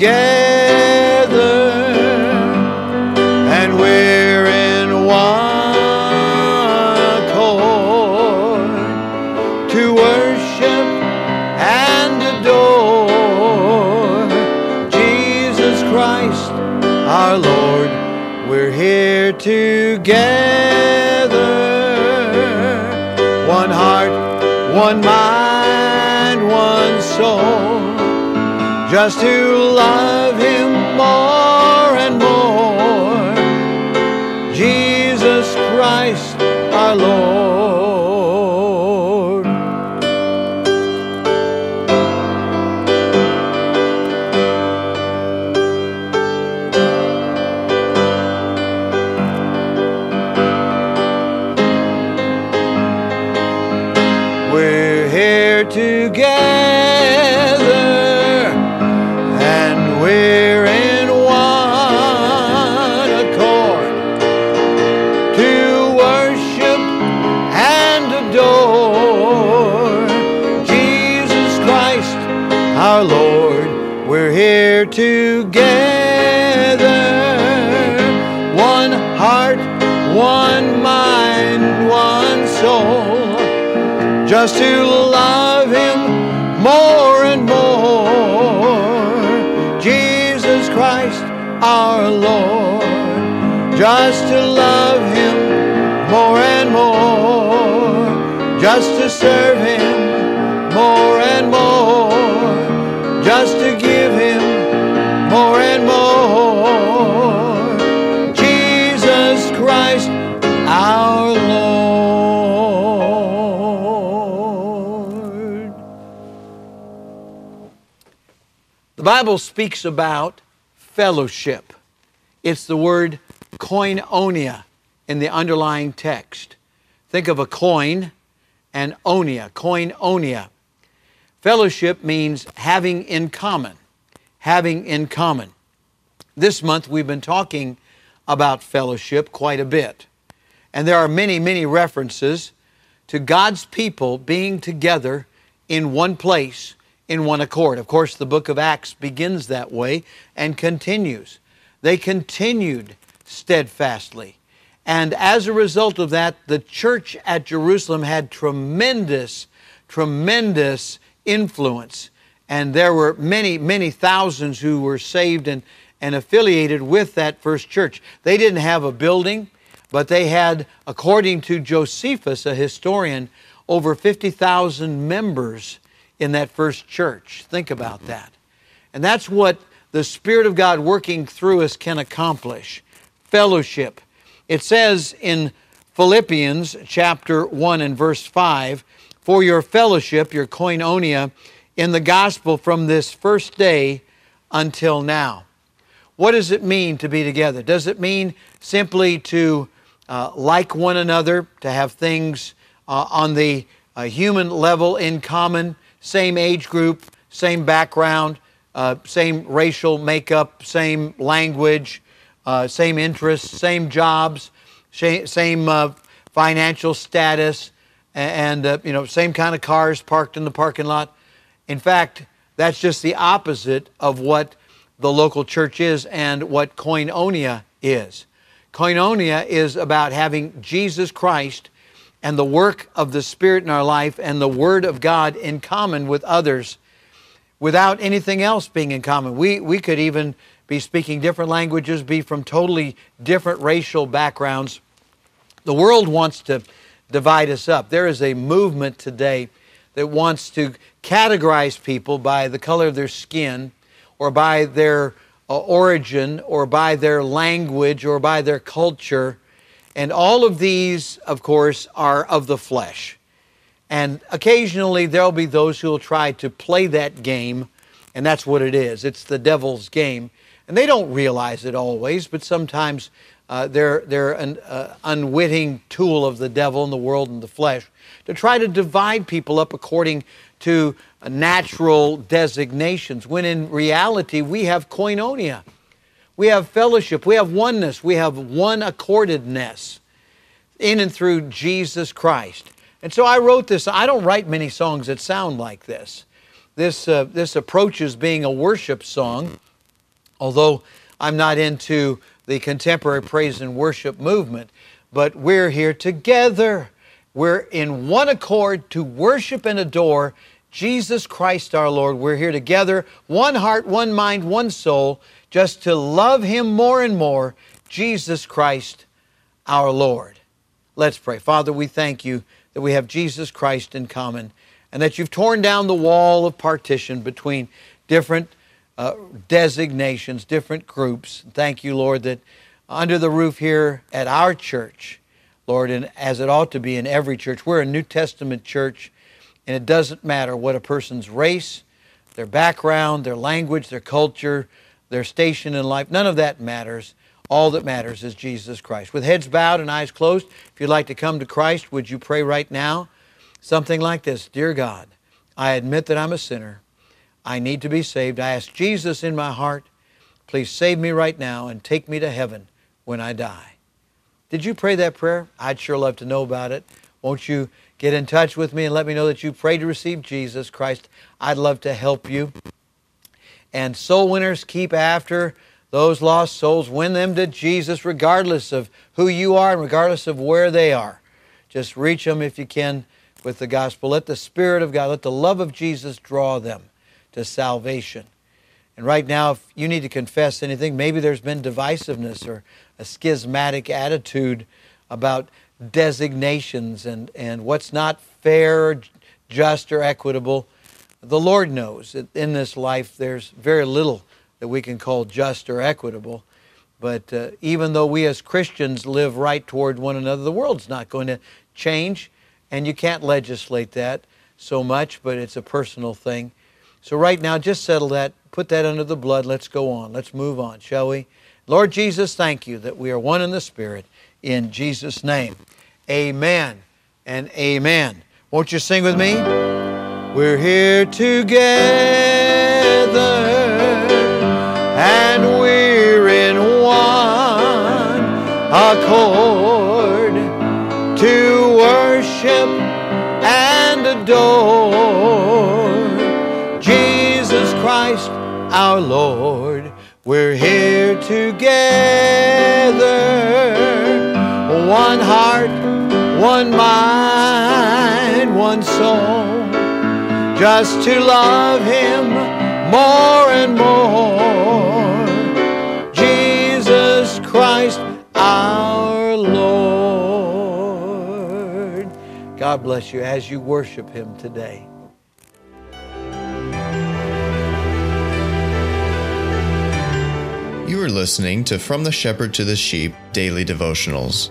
together and we're in one accord to worship and adore Jesus Christ our Lord. We're here together, one heart, one mind, one soul, just to love Him more and more. Jesus Christ our Lord. We're here together we're in one accord to worship and adore Jesus Christ our Lord. We're here together, one heart, one mind, one soul just to love our Lord, just to love Him more and more, just to serve Him more and more, just to give Him more and more. Jesus Christ our Lord. The Bible speaks about fellowship. It's the word koinonia in the underlying text. Think of a coin and onia, koinonia. Fellowship means having in common, having in common. This month we've been talking about fellowship quite a bit. And there are many, many references to God's people being together in one place, in one accord. Of course, the book of Acts begins that way and continues. They continued steadfastly. And as a result of that, the church at Jerusalem had tremendous, tremendous influence. And there were many, many thousands who were saved and, and affiliated with that first church. They didn't have a building, but they had, according to Josephus, a historian, over 50,000 members in that first church. Think about that. And that's what the Spirit of God working through us can accomplish fellowship. It says in Philippians chapter 1 and verse 5 For your fellowship, your koinonia, in the gospel from this first day until now. What does it mean to be together? Does it mean simply to uh, like one another, to have things uh, on the uh, human level in common, same age group, same background, uh, same racial makeup, same language, uh, same interests, same jobs, sha- same uh, financial status, a- and uh, you know same kind of cars parked in the parking lot. In fact, that's just the opposite of what the local church is and what koinonia is. Koinonia is about having Jesus Christ and the work of the Spirit in our life and the Word of God in common with others without anything else being in common. We, we could even be speaking different languages, be from totally different racial backgrounds. The world wants to divide us up. There is a movement today that wants to categorize people by the color of their skin or by their uh, origin or by their language or by their culture. And all of these, of course, are of the flesh. And occasionally there'll be those who will try to play that game, and that's what it is. It's the devil's game. And they don't realize it always, but sometimes uh, they're, they're an uh, unwitting tool of the devil and the world and the flesh to try to divide people up according to uh, natural designations, when in reality we have koinonia. We have fellowship, we have oneness, we have one accordedness in and through Jesus Christ. And so I wrote this. I don't write many songs that sound like this. This, uh, this approaches being a worship song, Although I'm not into the contemporary praise and worship movement, but we're here together. We're in one accord to worship and adore Jesus Christ our Lord. We're here together, one heart, one mind, one soul, just to love Him more and more, Jesus Christ our Lord. Let's pray. Father, we thank you that we have Jesus Christ in common and that you've torn down the wall of partition between different uh, designations, different groups. Thank you, Lord, that under the roof here at our church, Lord, and as it ought to be in every church, we're a New Testament church, and it doesn't matter what a person's race, their background, their language, their culture, their station in life, none of that matters. All that matters is Jesus Christ. With heads bowed and eyes closed, if you'd like to come to Christ, would you pray right now? Something like this Dear God, I admit that I'm a sinner. I need to be saved. I ask Jesus in my heart, please save me right now and take me to heaven when I die. Did you pray that prayer? I'd sure love to know about it. Won't you get in touch with me and let me know that you prayed to receive Jesus Christ? I'd love to help you. And soul winners keep after those lost souls, win them to Jesus regardless of who you are and regardless of where they are. Just reach them if you can with the gospel. Let the Spirit of God, let the love of Jesus draw them to salvation. And right now, if you need to confess anything, maybe there's been divisiveness or a schismatic attitude about designations and, and what's not fair, just, or equitable. The Lord knows that in this life there's very little that we can call just or equitable. But uh, even though we as Christians live right toward one another, the world's not going to change, and you can't legislate that so much, but it's a personal thing. So, right now, just settle that, put that under the blood. Let's go on. Let's move on, shall we? Lord Jesus, thank you that we are one in the Spirit. In Jesus' name, amen and amen. Won't you sing with me? We're here together and we're in one accord to worship and adore Jesus Christ our Lord. We're here together, one heart, one mind, one soul, just to love Him more and more. Jesus Christ our Lord. God bless you as you worship Him today. You are listening to From the Shepherd to the Sheep Daily Devotionals.